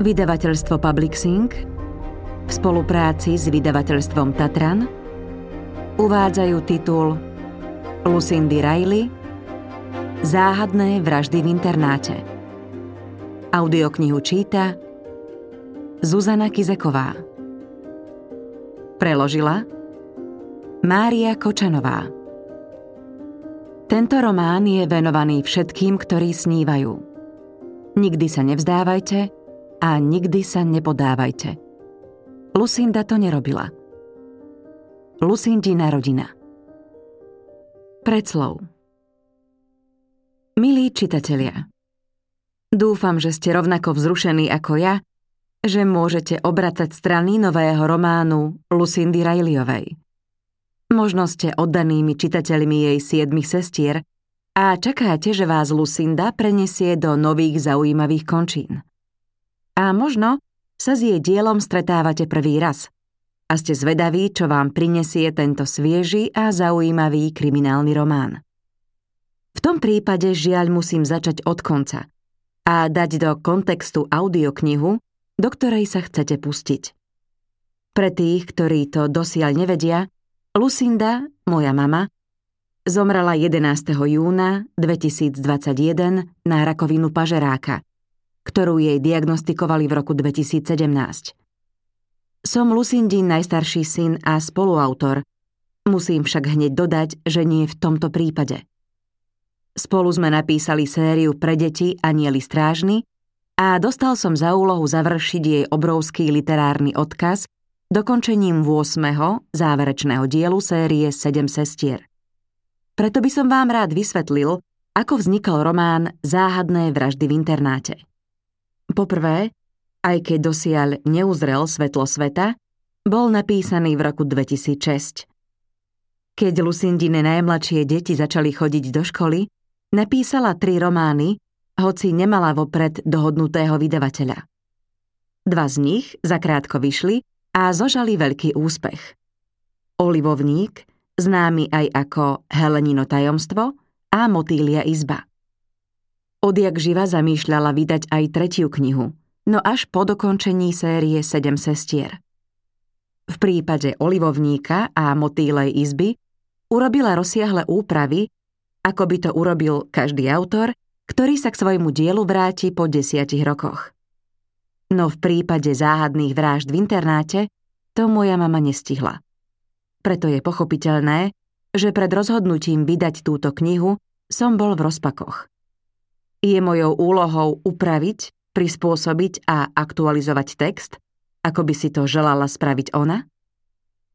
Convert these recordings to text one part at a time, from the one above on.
Vydavateľstvo Public Sync v spolupráci s vydavateľstvom Tatran uvádzajú titul Lucindy Riley Záhadné vraždy v internáte. Audioknihu číta Zuzana Kizeková. Preložila Mária Kočanová. Tento román je venovaný všetkým, ktorí snívajú. Nikdy sa nevzdávajte a nikdy sa nepodávajte. Lucinda to nerobila. Lucindina rodina. Predslov Milí čitatelia, dúfam, že ste rovnako vzrušení ako ja, že môžete obratať strany nového románu Lucindy Rileyovej. Možno ste oddanými čitateľmi jej siedmých sestier a čakáte, že vás Lucinda prenesie do nových zaujímavých končín. A možno sa s jej dielom stretávate prvý raz a ste zvedaví, čo vám prinesie tento svieži a zaujímavý kriminálny román. V tom prípade žiaľ musím začať od konca a dať do kontextu audioknihu, do ktorej sa chcete pustiť. Pre tých, ktorí to dosiaľ nevedia, Lucinda, moja mama, zomrela 11. júna 2021 na rakovinu pažeráka, ktorú jej diagnostikovali v roku 2017. Som Lucindín najstarší syn a spoluautor, musím však hneď dodať, že nie v tomto prípade. Spolu sme napísali sériu pre deti Anieli strážny a dostal som za úlohu završiť jej obrovský literárny odkaz dokončením 8. záverečného dielu série 7 sestier. Preto by som vám rád vysvetlil, ako vznikol román Záhadné vraždy v internáte. Poprvé, aj keď dosiaľ neuzrel svetlo sveta, bol napísaný v roku 2006. Keď Lucindine najmladšie deti začali chodiť do školy, napísala tri romány, hoci nemala vopred dohodnutého vydavateľa. Dva z nich zakrátko vyšli a zožali veľký úspech. Olivovník, známy aj ako Helenino tajomstvo a Motýlia izba. Odjak živa zamýšľala vydať aj tretiu knihu, no až po dokončení série Sedem sestier. V prípade Olivovníka a Motýlej izby urobila rozsiahle úpravy, ako by to urobil každý autor, ktorý sa k svojmu dielu vráti po desiatich rokoch. No v prípade záhadných vražd v internáte to moja mama nestihla. Preto je pochopiteľné, že pred rozhodnutím vydať túto knihu som bol v rozpakoch. Je mojou úlohou upraviť, prispôsobiť a aktualizovať text, ako by si to želala spraviť ona?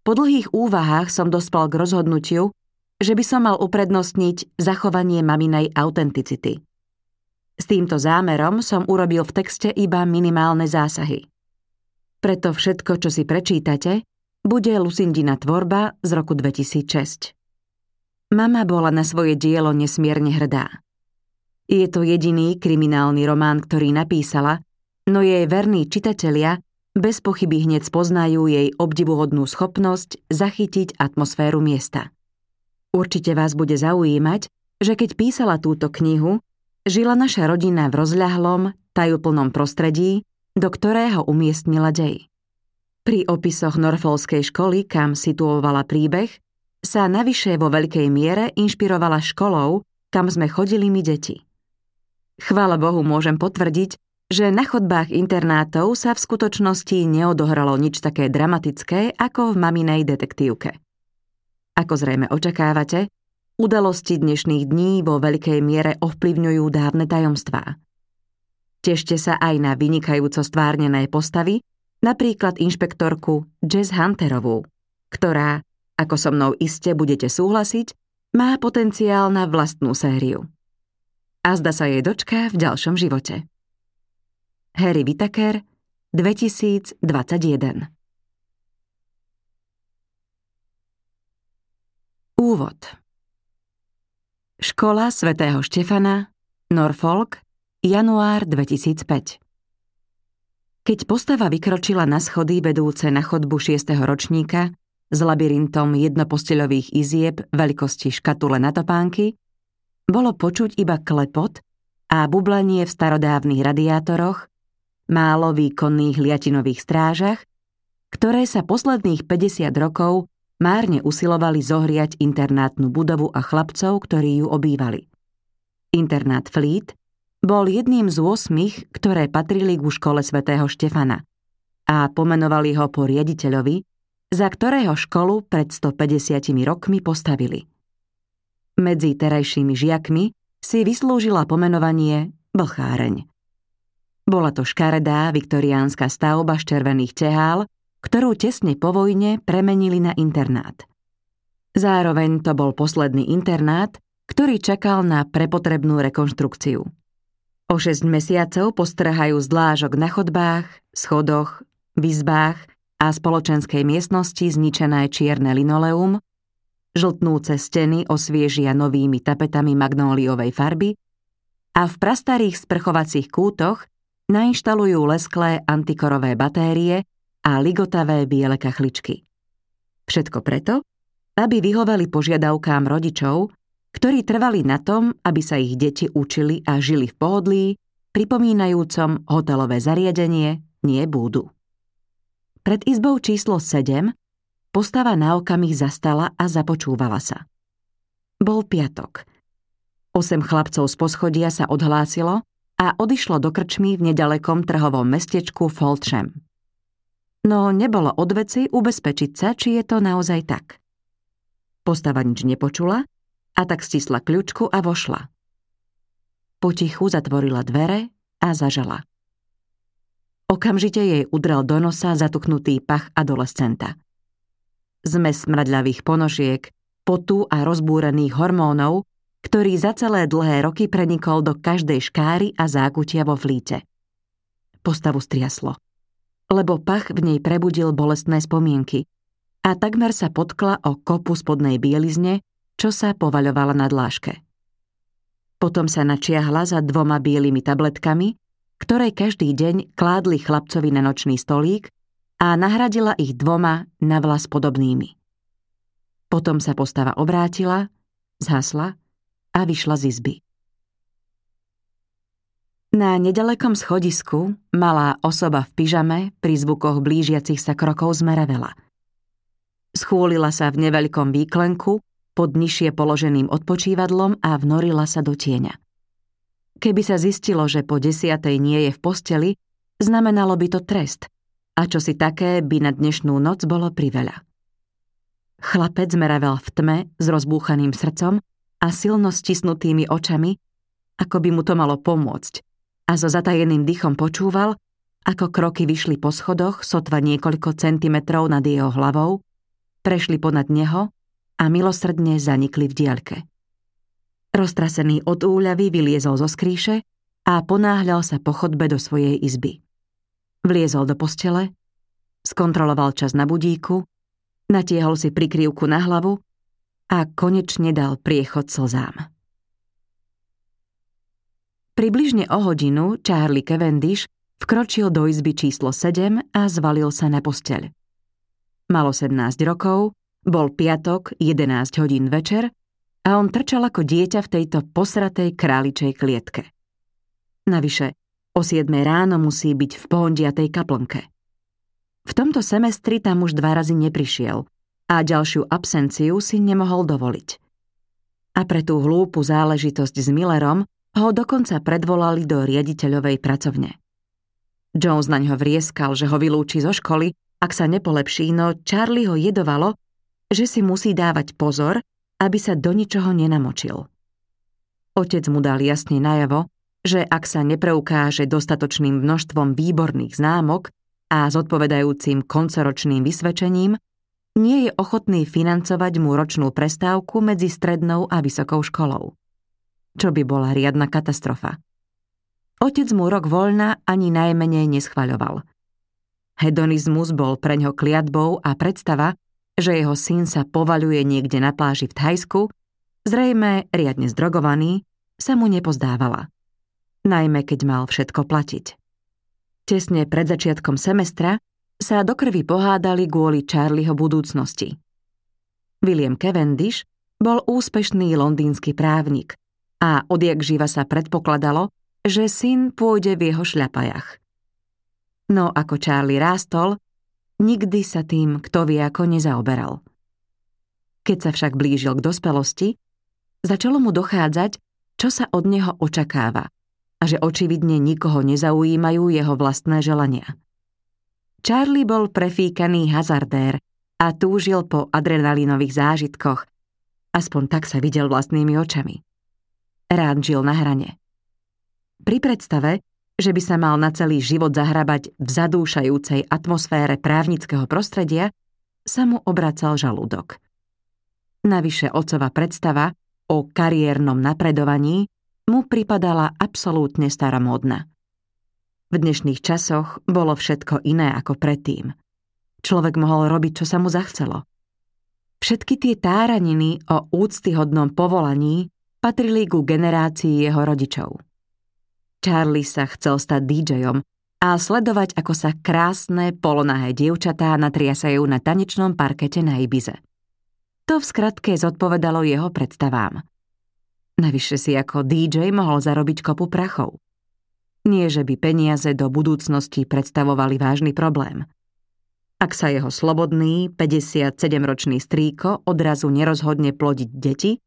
Po dlhých úvahách som dospel k rozhodnutiu, že by som mal uprednostniť zachovanie maminej autenticity. S týmto zámerom som urobil v texte iba minimálne zásahy. Preto všetko, čo si prečítate, bude Lucindina tvorba z roku 2006. Mama bola na svoje dielo nesmierne hrdá. Je to jediný kriminálny román, ktorý napísala, no jej verní čitatelia bez pochyby hneď spoznajú jej obdivuhodnú schopnosť zachytiť atmosféru miesta. Určite vás bude zaujímať, že keď písala túto knihu, žila naša rodina v rozľahlom, tajúplnom prostredí, do ktorého umiestnila dej. Pri opisoch Norfolskej školy, kam situovala príbeh, sa navyše vo veľkej miere inšpirovala školou, kam sme chodili my deti. Chvála Bohu môžem potvrdiť, že na chodbách internátov sa v skutočnosti neodohralo nič také dramatické ako v maminej detektívke. Ako zrejme očakávate, Udalosti dnešných dní vo veľkej miere ovplyvňujú dávne tajomstvá. Tešte sa aj na vynikajúco stvárnené postavy, napríklad inšpektorku Jess Hunterovú, ktorá, ako so mnou iste budete súhlasiť, má potenciál na vlastnú sériu. A zda sa jej dočká v ďalšom živote. Harry Whittaker, 2021 Úvod Škola svätého Štefana, Norfolk, január 2005 Keď postava vykročila na schody vedúce na chodbu 6. ročníka s labyrintom jednoposteľových izieb veľkosti škatule na topánky, bolo počuť iba klepot a bublanie v starodávnych radiátoroch, málo výkonných liatinových strážach, ktoré sa posledných 50 rokov márne usilovali zohriať internátnu budovu a chlapcov, ktorí ju obývali. Internát Fleet bol jedným z 8, ktoré patrili ku škole svätého Štefana a pomenovali ho po riaditeľovi, za ktorého školu pred 150 rokmi postavili. Medzi terajšími žiakmi si vyslúžila pomenovanie Blcháreň. Bola to škaredá viktoriánska stavba z červených tehál, ktorú tesne po vojne premenili na internát. Zároveň to bol posledný internát, ktorý čakal na prepotrebnú rekonštrukciu. O 6 mesiacov postrhajú zdlážok na chodbách, schodoch, v a spoločenskej miestnosti zničené čierne linoleum, žltnúce steny osviežia novými tapetami magnóliovej farby a v prastarých sprchovacích kútoch nainštalujú lesklé antikorové batérie a ligotavé biele kachličky. Všetko preto, aby vyhoveli požiadavkám rodičov, ktorí trvali na tom, aby sa ich deti učili a žili v pohodlí, pripomínajúcom hotelové zariadenie, nie búdu. Pred izbou číslo 7 postava na okamih zastala a započúvala sa. Bol piatok. Osem chlapcov z poschodia sa odhlásilo a odišlo do krčmy v nedalekom trhovom mestečku Foltsham. No nebolo od veci ubezpečiť sa, či je to naozaj tak. Postava nič nepočula a tak stisla kľúčku a vošla. Potichu zatvorila dvere a zažala. Okamžite jej udrel do nosa zatuknutý pach adolescenta. Zmes smradľavých ponožiek, potu a rozbúrených hormónov ktorý za celé dlhé roky prenikol do každej škáry a zákutia vo flíte. Postavu striaslo, lebo pach v nej prebudil bolestné spomienky a takmer sa potkla o kopu spodnej bielizne, čo sa povaľovala na dláške. Potom sa načiahla za dvoma bielými tabletkami, ktoré každý deň kládli chlapcovi na nočný stolík a nahradila ich dvoma na vlas podobnými. Potom sa postava obrátila, zhasla a vyšla z izby. Na nedalekom schodisku malá osoba v pyžame pri zvukoch blížiacich sa krokov zmerevela. Schúlila sa v neveľkom výklenku pod nižšie položeným odpočívadlom a vnorila sa do tieňa. Keby sa zistilo, že po desiatej nie je v posteli, znamenalo by to trest a čo si také by na dnešnú noc bolo priveľa. Chlapec zmeravel v tme s rozbúchaným srdcom a silno stisnutými očami, ako by mu to malo pomôcť, a so zatajeným dychom počúval, ako kroky vyšli po schodoch sotva niekoľko centimetrov nad jeho hlavou, prešli ponad neho a milosrdne zanikli v diaľke. Roztrasený od úľavy vyliezol zo skríše a ponáhľal sa po chodbe do svojej izby. Vliezol do postele, skontroloval čas na budíku, natiehol si prikryvku na hlavu a konečne dal priechod slzám. Približne o hodinu Charlie Cavendish vkročil do izby číslo 7 a zvalil sa na posteľ. Malo 17 rokov, bol piatok, 11 hodín večer a on trčal ako dieťa v tejto posratej králičej klietke. Navyše, o 7 ráno musí byť v pohondiatej kaplnke. V tomto semestri tam už dva razy neprišiel a ďalšiu absenciu si nemohol dovoliť. A pre tú hlúpu záležitosť s Millerom ho dokonca predvolali do riaditeľovej pracovne. Jones na ňo vrieskal, že ho vylúči zo školy, ak sa nepolepší, no Charlie ho jedovalo, že si musí dávať pozor, aby sa do ničoho nenamočil. Otec mu dal jasne najavo, že ak sa nepreukáže dostatočným množstvom výborných známok a zodpovedajúcim koncoročným vysvedčením, nie je ochotný financovať mu ročnú prestávku medzi strednou a vysokou školou. Čo by bola riadna katastrofa. Otec mu rok voľna ani najmenej neschvaľoval. Hedonizmus bol preňho kliatbou a predstava, že jeho syn sa povaľuje niekde na pláži v Thajsku, zrejme riadne zdrogovaný, sa mu nepozdávala. Najmä keď mal všetko platiť. Tesne pred začiatkom semestra sa do krvi pohádali kvôli Charlieho budúcnosti. William Cavendish bol úspešný londýnsky právnik a odjak živa sa predpokladalo, že syn pôjde v jeho šľapajach. No ako Charlie rástol, nikdy sa tým kto vie ako nezaoberal. Keď sa však blížil k dospelosti, začalo mu dochádzať, čo sa od neho očakáva a že očividne nikoho nezaujímajú jeho vlastné želania. Charlie bol prefíkaný hazardér a túžil po adrenalinových zážitkoch, aspoň tak sa videl vlastnými očami. Rád žil na hrane. Pri predstave, že by sa mal na celý život zahrabať v zadúšajúcej atmosfére právnického prostredia, sa mu obracal žalúdok. Navyše otcova predstava o kariérnom napredovaní mu pripadala absolútne staromódna. V dnešných časoch bolo všetko iné ako predtým. Človek mohol robiť, čo sa mu zachcelo. Všetky tie táraniny o úctyhodnom povolaní patrili ku generácii jeho rodičov. Charlie sa chcel stať DJom a sledovať, ako sa krásne polonahé dievčatá natriasajú na tanečnom parkete na Ibize. To v skratke zodpovedalo jeho predstavám. Navyše si ako DJ mohol zarobiť kopu prachov. Nie, že by peniaze do budúcnosti predstavovali vážny problém. Ak sa jeho slobodný, 57-ročný strýko odrazu nerozhodne plodiť deti,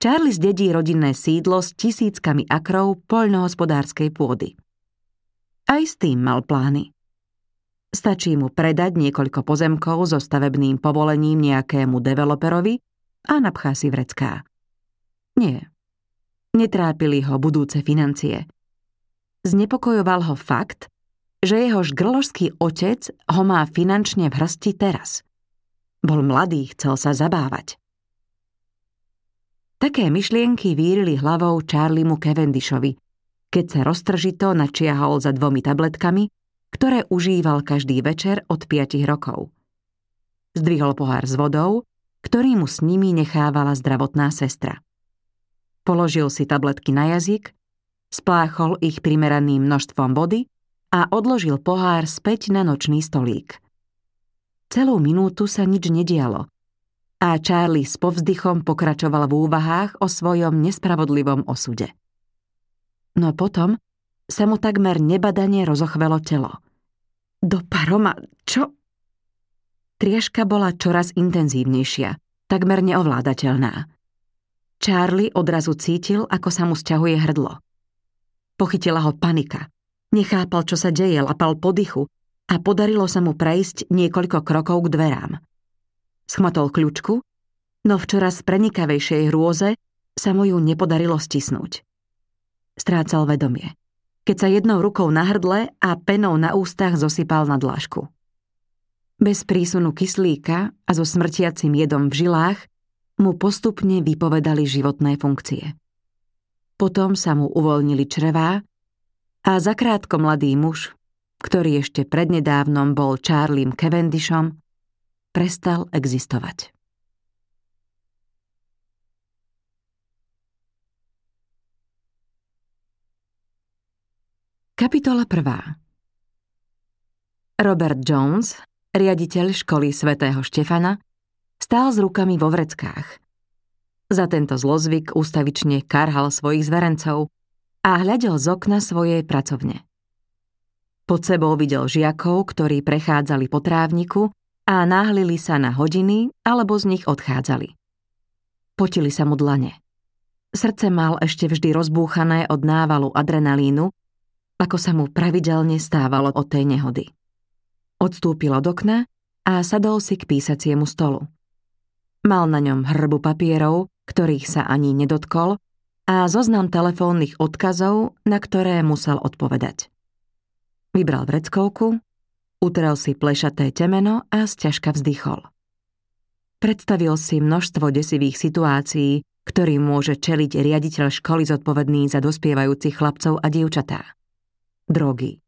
Charles dedí rodinné sídlo s tisíckami akrov poľnohospodárskej pôdy. Aj s tým mal plány. Stačí mu predať niekoľko pozemkov so stavebným povolením nejakému developerovi a napchá si vrecká. Nie. Netrápili ho budúce financie. Znepokojoval ho fakt, že jeho žgrložský otec ho má finančne v hrsti teraz. Bol mladý, chcel sa zabávať. Také myšlienky vírili hlavou Charliemu Cavendishovi, keď sa roztržito načiahol za dvomi tabletkami, ktoré užíval každý večer od 5 rokov. Zdvihol pohár s vodou, ktorý mu s nimi nechávala zdravotná sestra. Položil si tabletky na jazyk, spláchol ich primeraným množstvom vody a odložil pohár späť na nočný stolík. Celú minútu sa nič nedialo – a Charlie s povzdychom pokračoval v úvahách o svojom nespravodlivom osude. No potom sa mu takmer nebadane rozochvelo telo. Do paroma, čo? Trieška bola čoraz intenzívnejšia, takmer neovládateľná. Charlie odrazu cítil, ako sa mu sťahuje hrdlo. Pochytila ho panika. Nechápal, čo sa deje, lapal po dychu a podarilo sa mu prejsť niekoľko krokov k dverám. Schmatol kľúčku, no v čoraz prenikavejšej hrôze sa mu ju nepodarilo stisnúť. Strácal vedomie, keď sa jednou rukou na hrdle a penou na ústach zosypal na dlášku. Bez prísunu kyslíka a so smrtiacim jedom v žilách mu postupne vypovedali životné funkcie. Potom sa mu uvoľnili črevá a zakrátko mladý muž, ktorý ešte prednedávnom bol Charliem Cavendishom, prestal existovať. Kapitola 1. Robert Jones, riaditeľ školy svätého Štefana, stál s rukami vo vreckách. Za tento zlozvyk ústavične karhal svojich zverencov a hľadel z okna svojej pracovne. Pod sebou videl žiakov, ktorí prechádzali po trávniku a náhlili sa na hodiny alebo z nich odchádzali. Potili sa mu dlane. Srdce mal ešte vždy rozbúchané od návalu adrenalínu, ako sa mu pravidelne stávalo od tej nehody. Odstúpil od okna a sadol si k písaciemu stolu. Mal na ňom hrbu papierov, ktorých sa ani nedotkol, a zoznam telefónnych odkazov, na ktoré musel odpovedať. Vybral vreckovku Utrel si plešaté temeno a sťažka vzdychol. Predstavil si množstvo desivých situácií, ktorým môže čeliť riaditeľ školy zodpovedný za dospievajúcich chlapcov a dievčatá. Drogy,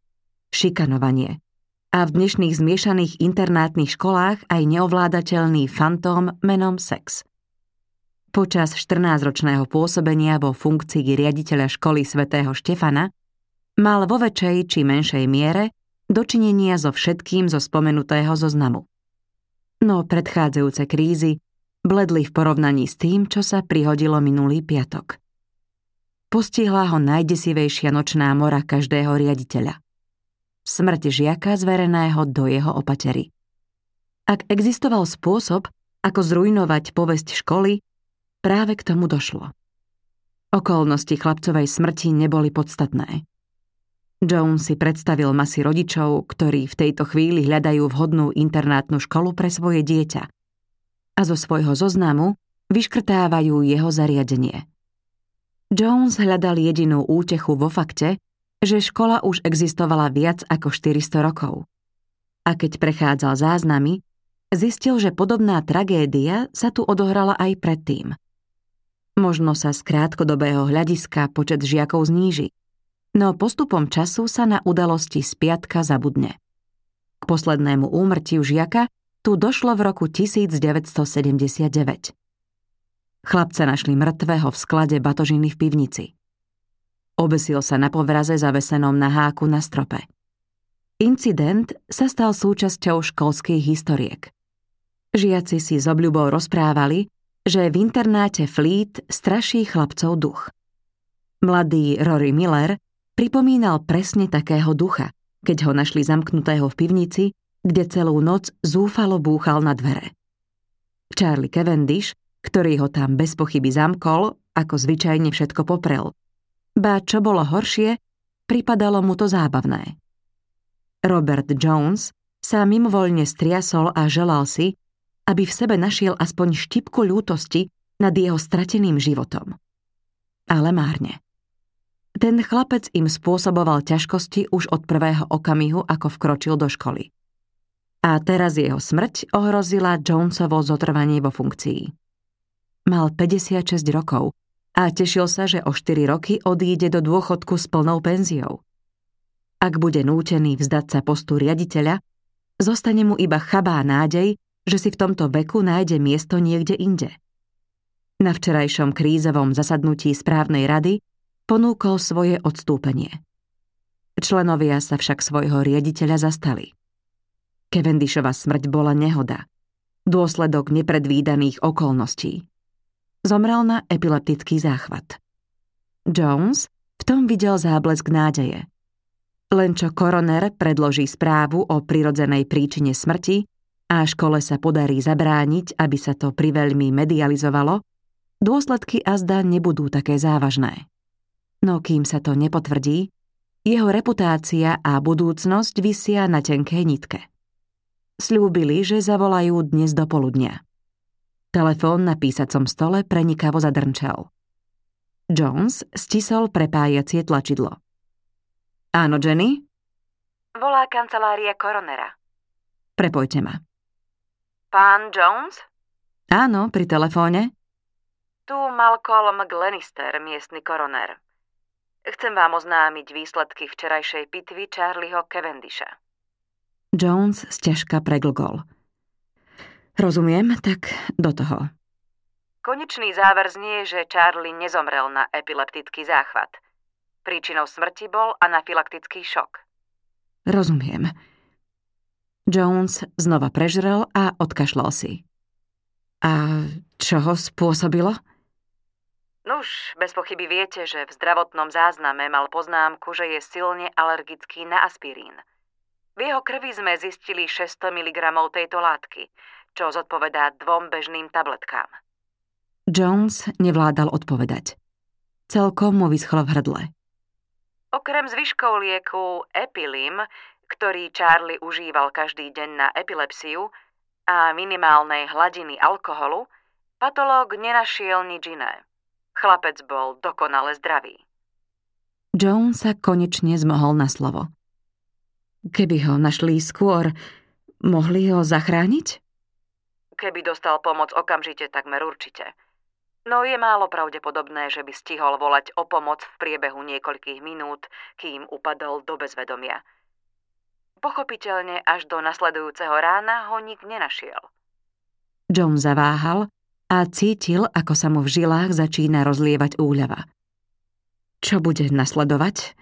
šikanovanie a v dnešných zmiešaných internátnych školách aj neovládateľný fantóm menom sex. Počas 14-ročného pôsobenia vo funkcii riaditeľa školy svätého Štefana mal vo väčšej či menšej miere dočinenia so všetkým zo spomenutého zoznamu. No predchádzajúce krízy bledli v porovnaní s tým, čo sa prihodilo minulý piatok. Postihla ho najdesivejšia nočná mora každého riaditeľa. Smrť žiaka zvereného do jeho opatery. Ak existoval spôsob, ako zrujnovať povesť školy, práve k tomu došlo. Okolnosti chlapcovej smrti neboli podstatné. Jones si predstavil masy rodičov, ktorí v tejto chvíli hľadajú vhodnú internátnu školu pre svoje dieťa. A zo svojho zoznamu vyškrtávajú jeho zariadenie. Jones hľadal jedinú útechu vo fakte, že škola už existovala viac ako 400 rokov. A keď prechádzal záznamy, zistil, že podobná tragédia sa tu odohrala aj predtým. Možno sa z krátkodobého hľadiska počet žiakov zníži, no postupom času sa na udalosti z piatka zabudne. K poslednému úmrtiu žiaka tu došlo v roku 1979. Chlapca našli mŕtvého v sklade batožiny v pivnici. Obesil sa na povraze zavesenom na háku na strope. Incident sa stal súčasťou školských historiek. Žiaci si s obľubou rozprávali, že v internáte Fleet straší chlapcov duch. Mladý Rory Miller pripomínal presne takého ducha, keď ho našli zamknutého v pivnici, kde celú noc zúfalo búchal na dvere. Charlie Cavendish, ktorý ho tam bez pochyby zamkol, ako zvyčajne všetko poprel. Ba čo bolo horšie, pripadalo mu to zábavné. Robert Jones sa mimovoľne striasol a želal si, aby v sebe našiel aspoň štipku ľútosti nad jeho strateným životom. Ale márne. Ten chlapec im spôsoboval ťažkosti už od prvého okamihu, ako vkročil do školy. A teraz jeho smrť ohrozila Jonesovo zotrvanie vo funkcii. Mal 56 rokov a tešil sa, že o 4 roky odíde do dôchodku s plnou penziou. Ak bude nútený vzdať sa postu riaditeľa, zostane mu iba chabá nádej, že si v tomto veku nájde miesto niekde inde. Na včerajšom krízovom zasadnutí správnej rady ponúkol svoje odstúpenie. Členovia sa však svojho riaditeľa zastali. Cavendishova smrť bola nehoda, dôsledok nepredvídaných okolností. Zomrel na epileptický záchvat. Jones v tom videl záblesk nádeje. Len čo koroner predloží správu o prirodzenej príčine smrti a škole sa podarí zabrániť, aby sa to priveľmi medializovalo, dôsledky azda nebudú také závažné no kým sa to nepotvrdí, jeho reputácia a budúcnosť vysia na tenkej nitke. Sľúbili, že zavolajú dnes do poludnia. Telefón na písacom stole prenikavo zadrnčal. Jones stisol prepájacie tlačidlo. Áno, Jenny? Volá kancelária koronera. Prepojte ma. Pán Jones? Áno, pri telefóne. Tu Malcolm Glenister, miestny koroner. Chcem vám oznámiť výsledky včerajšej pitvy Charlieho Cavendisha. Jones sťažka preglgol. Rozumiem, tak do toho. Konečný záver znie, že Charlie nezomrel na epileptický záchvat. Príčinou smrti bol anafylaktický šok. Rozumiem. Jones znova prežrel a odkašľal si. A čo ho spôsobilo? Nuž, bez pochyby viete, že v zdravotnom zázname mal poznámku, že je silne alergický na aspirín. V jeho krvi sme zistili 600 mg tejto látky, čo zodpovedá dvom bežným tabletkám. Jones nevládal odpovedať. Celkom mu vyschlo v hrdle. Okrem zvyškov lieku Epilim, ktorý Charlie užíval každý deň na epilepsiu, a minimálnej hladiny alkoholu, patológ nenašiel nič iné. Chlapec bol dokonale zdravý. Joan sa konečne zmohol na slovo. Keby ho našli skôr, mohli ho zachrániť? Keby dostal pomoc okamžite, takmer určite. No je málo pravdepodobné, že by stihol volať o pomoc v priebehu niekoľkých minút, kým upadol do bezvedomia. Pochopiteľne až do nasledujúceho rána ho nik nenašiel. John zaváhal a cítil, ako sa mu v žilách začína rozlievať úľava. Čo bude nasledovať?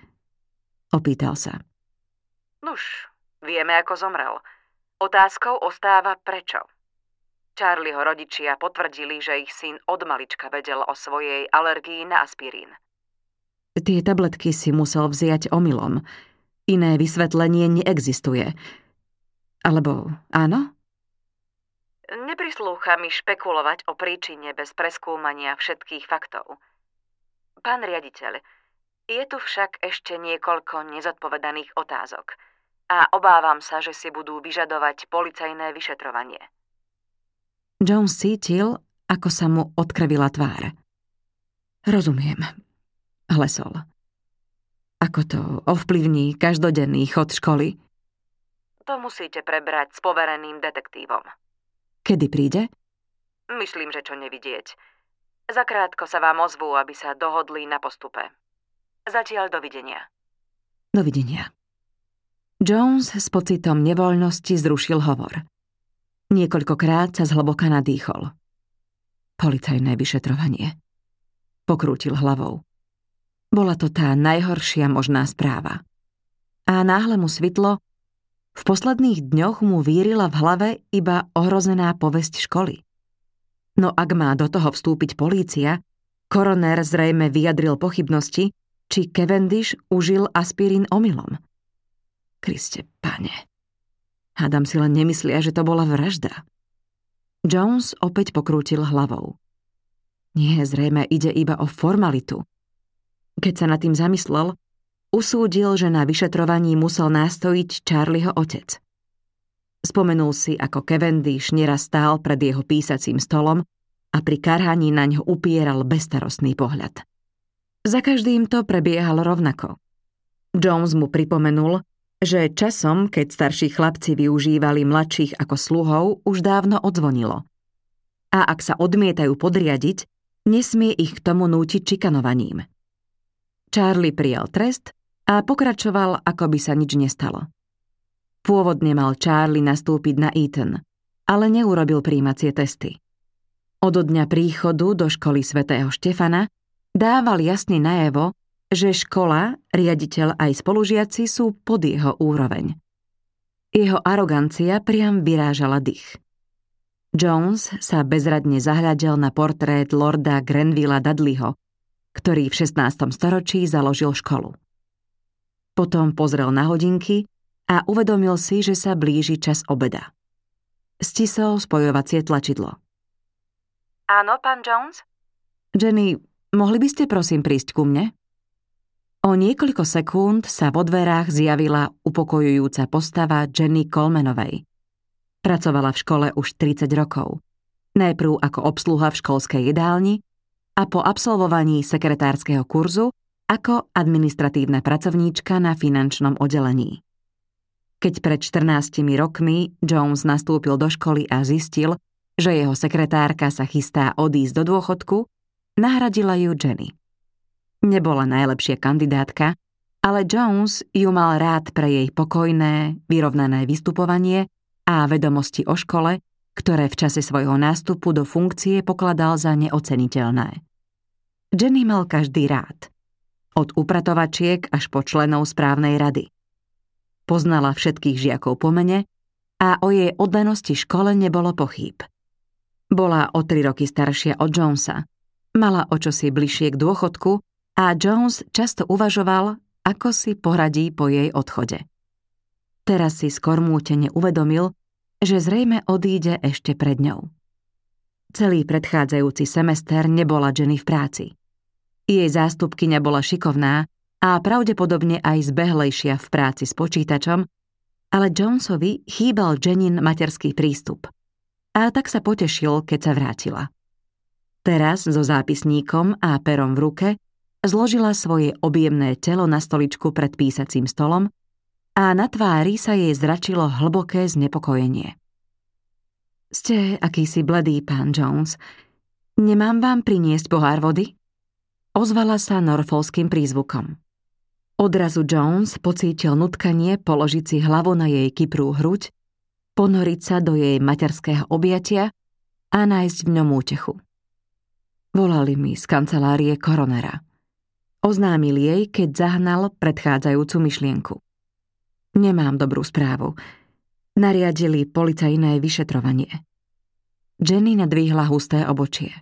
Opýtal sa. Nuž, vieme, ako zomrel. Otázkou ostáva prečo. Charlieho rodičia potvrdili, že ich syn od malička vedel o svojej alergii na aspirín. Tie tabletky si musel vziať omylom. Iné vysvetlenie neexistuje. Alebo áno? Neprislúcha mi špekulovať o príčine bez preskúmania všetkých faktov. Pán riaditeľ, je tu však ešte niekoľko nezodpovedaných otázok a obávam sa, že si budú vyžadovať policajné vyšetrovanie. Jones cítil, ako sa mu odkrvila tvár. Rozumiem. Hlesol. Ako to ovplyvní každodenný chod školy? To musíte prebrať s povereným detektívom. Kedy príde? Myslím, že čo nevidieť. Zakrátko sa vám ozvú, aby sa dohodli na postupe. Zatiaľ dovidenia. Dovidenia. Jones s pocitom nevoľnosti zrušil hovor. Niekoľkokrát sa zhlboka nadýchol. Policajné vyšetrovanie. Pokrútil hlavou. Bola to tá najhoršia možná správa. A náhle mu svitlo, v posledných dňoch mu vírila v hlave iba ohrozená povesť školy. No ak má do toho vstúpiť polícia, koroner zrejme vyjadril pochybnosti, či Cavendish užil aspirín omylom. Kriste, pane. Hádam si len nemyslia, že to bola vražda. Jones opäť pokrútil hlavou. Nie, zrejme ide iba o formalitu. Keď sa nad tým zamyslel, usúdil, že na vyšetrovaní musel nástojiť Charlieho otec. Spomenul si, ako Cavendish neraz stál pred jeho písacím stolom a pri karhaní na ňo upieral bestarostný pohľad. Za každým to prebiehalo rovnako. Jones mu pripomenul, že časom, keď starší chlapci využívali mladších ako sluhov, už dávno odzvonilo. A ak sa odmietajú podriadiť, nesmie ich k tomu nútiť čikanovaním. Charlie prijal trest a pokračoval, ako by sa nič nestalo. Pôvodne mal Charlie nastúpiť na Eton, ale neurobil príjmacie testy. Od dňa príchodu do školy svätého Štefana dával jasne najevo, že škola, riaditeľ aj spolužiaci sú pod jeho úroveň. Jeho arogancia priam vyrážala dých. Jones sa bezradne zahľadel na portrét lorda Grenvilla Dudleyho, ktorý v 16. storočí založil školu. Potom pozrel na hodinky a uvedomil si, že sa blíži čas obeda. Stisol spojovacie tlačidlo. Áno, pán Jones? Jenny, Mohli by ste prosím prísť ku mne? O niekoľko sekúnd sa vo dverách zjavila upokojujúca postava Jenny Colmanovej. Pracovala v škole už 30 rokov. Najprv ako obsluha v školskej jedálni a po absolvovaní sekretárskeho kurzu ako administratívna pracovníčka na finančnom oddelení. Keď pred 14 rokmi Jones nastúpil do školy a zistil, že jeho sekretárka sa chystá odísť do dôchodku, Nahradila ju Jenny. Nebola najlepšia kandidátka, ale Jones ju mal rád pre jej pokojné, vyrovnané vystupovanie a vedomosti o škole, ktoré v čase svojho nástupu do funkcie pokladal za neoceniteľné. Jenny mal každý rád. Od upratovačiek až po členov správnej rady. Poznala všetkých žiakov po mene a o jej oddanosti škole nebolo pochýb. Bola o tri roky staršia od Jonesa – Mala o čosi bližšie k dôchodku a Jones často uvažoval, ako si poradí po jej odchode. Teraz si skormútene uvedomil, že zrejme odíde ešte pred ňou. Celý predchádzajúci semester nebola Jenny v práci. Jej zástupky nebola šikovná a pravdepodobne aj zbehlejšia v práci s počítačom, ale Jonesovi chýbal Jenin materský prístup. A tak sa potešil, keď sa vrátila. Teraz so zápisníkom a perom v ruke zložila svoje objemné telo na stoličku pred písacím stolom a na tvári sa jej zračilo hlboké znepokojenie. Ste akýsi bledý, pán Jones. Nemám vám priniesť pohár vody? Ozvala sa norfolským prízvukom. Odrazu Jones pocítil nutkanie položiť si hlavu na jej kyprú hruď, ponoriť sa do jej materského objatia a nájsť v ňom útechu. Volali mi z kancelárie koronera. Oznámil jej, keď zahnal predchádzajúcu myšlienku. Nemám dobrú správu. Nariadili policajné vyšetrovanie. Jenny nadvíhla husté obočie.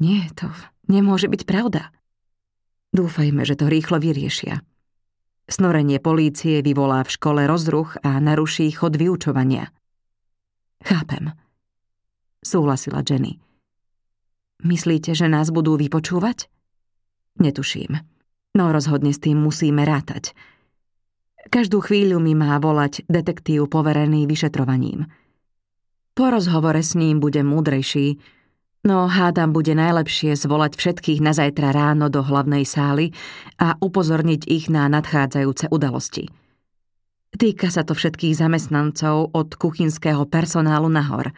Nie, to nemôže byť pravda. Dúfajme, že to rýchlo vyriešia. Snorenie polície vyvolá v škole rozruch a naruší chod vyučovania. Chápem. Súhlasila Jenny. Myslíte, že nás budú vypočúvať? Netuším. No rozhodne s tým musíme rátať. Každú chvíľu mi má volať detektív poverený vyšetrovaním. Po rozhovore s ním budem múdrejší, no hádam bude najlepšie zvolať všetkých na zajtra ráno do hlavnej sály a upozorniť ich na nadchádzajúce udalosti. Týka sa to všetkých zamestnancov od kuchynského personálu nahor.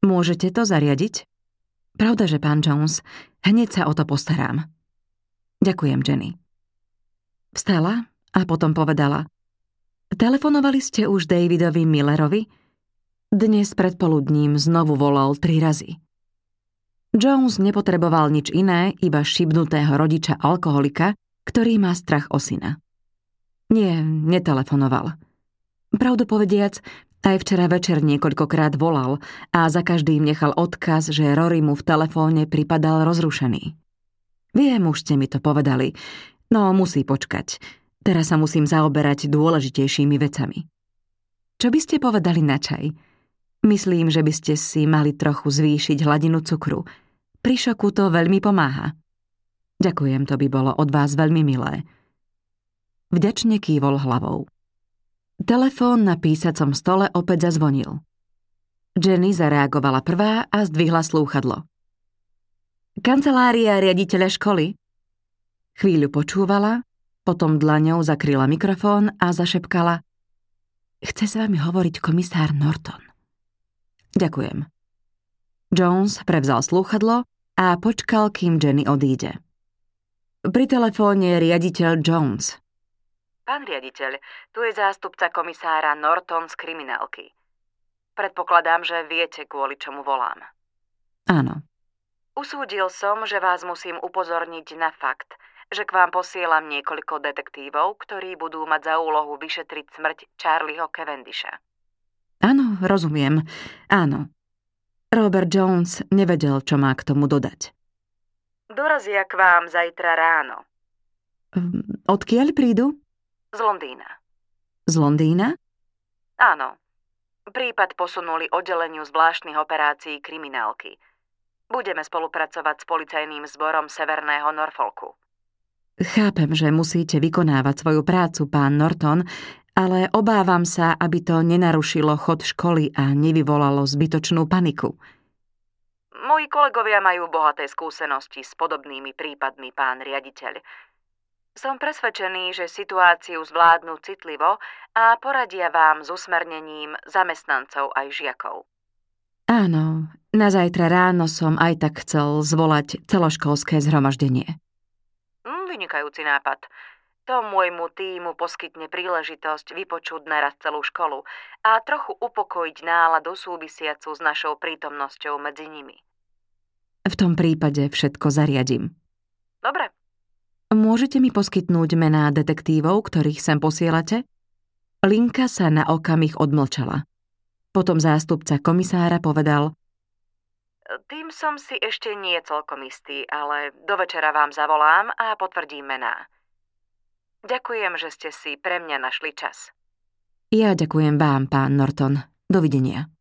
Môžete to zariadiť? Pravda, že pán Jones, hneď sa o to postarám. Ďakujem, Jenny. Vstala a potom povedala Telefonovali ste už Davidovi Millerovi? Dnes predpoludním znovu volal tri razy. Jones nepotreboval nič iné, iba šibnutého rodiča alkoholika, ktorý má strach o syna. Nie, netelefonoval. Pravdu aj včera večer niekoľkokrát volal a za každým nechal odkaz, že Rory mu v telefóne pripadal rozrušený. Viem, už ste mi to povedali, no musí počkať. Teraz sa musím zaoberať dôležitejšími vecami. Čo by ste povedali na čaj? Myslím, že by ste si mali trochu zvýšiť hladinu cukru. Pri šoku to veľmi pomáha. Ďakujem, to by bolo od vás veľmi milé. Vďačne kývol hlavou. Telefón na písacom stole opäť zazvonil. Jenny zareagovala prvá a zdvihla slúchadlo. Kancelária riaditeľa školy? Chvíľu počúvala, potom dlaňou zakryla mikrofón a zašepkala Chce s vami hovoriť komisár Norton. Ďakujem. Jones prevzal slúchadlo a počkal, kým Jenny odíde. Pri telefóne je riaditeľ Jones. Pán riaditeľ, tu je zástupca komisára Norton z kriminálky. Predpokladám, že viete, kvôli čomu volám. Áno. Usúdil som, že vás musím upozorniť na fakt, že k vám posielam niekoľko detektívov, ktorí budú mať za úlohu vyšetriť smrť Charlieho Cavendisha. Áno, rozumiem. Áno. Robert Jones nevedel, čo má k tomu dodať. Dorazia k vám zajtra ráno. Hm, odkiaľ prídu? Z Londýna. Z Londýna? Áno. Prípad posunuli oddeleniu zvláštnych operácií kriminálky. Budeme spolupracovať s policajným zborom Severného Norfolku. Chápem, že musíte vykonávať svoju prácu, pán Norton, ale obávam sa, aby to nenarušilo chod školy a nevyvolalo zbytočnú paniku. Moji kolegovia majú bohaté skúsenosti s podobnými prípadmi, pán riaditeľ. Som presvedčený, že situáciu zvládnu citlivo a poradia vám s usmernením zamestnancov aj žiakov. Áno, na zajtra ráno som aj tak chcel zvolať celoškolské zhromaždenie vynikajúci nápad. To môjmu týmu poskytne príležitosť vypočuť naraz celú školu a trochu upokojiť náladu súvisiacu s našou prítomnosťou medzi nimi. V tom prípade všetko zariadím. Dobre. Môžete mi poskytnúť mená detektívov, ktorých sem posielate? Linka sa na okamih odmlčala. Potom zástupca komisára povedal tým som si ešte nie celkom istý, ale do večera vám zavolám a potvrdím mená. Ďakujem, že ste si pre mňa našli čas. Ja ďakujem vám, pán Norton. Dovidenia.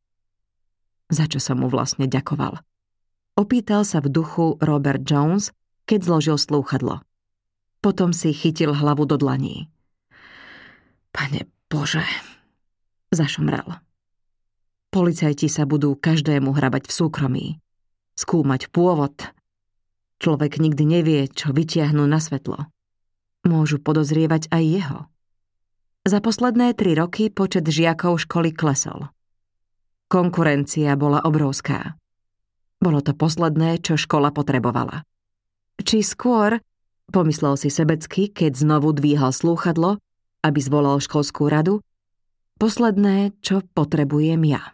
Za čo som mu vlastne ďakoval? Opýtal sa v duchu Robert Jones, keď zložil slúchadlo. Potom si chytil hlavu do dlaní. Pane Bože, zašomrel. Policajti sa budú každému hrabať v súkromí. Skúmať pôvod. Človek nikdy nevie, čo vytiahnu na svetlo. Môžu podozrievať aj jeho. Za posledné tri roky počet žiakov školy klesol. Konkurencia bola obrovská. Bolo to posledné, čo škola potrebovala. Či skôr, pomyslel si sebecky, keď znovu dvíhal slúchadlo, aby zvolal školskú radu, posledné, čo potrebujem ja.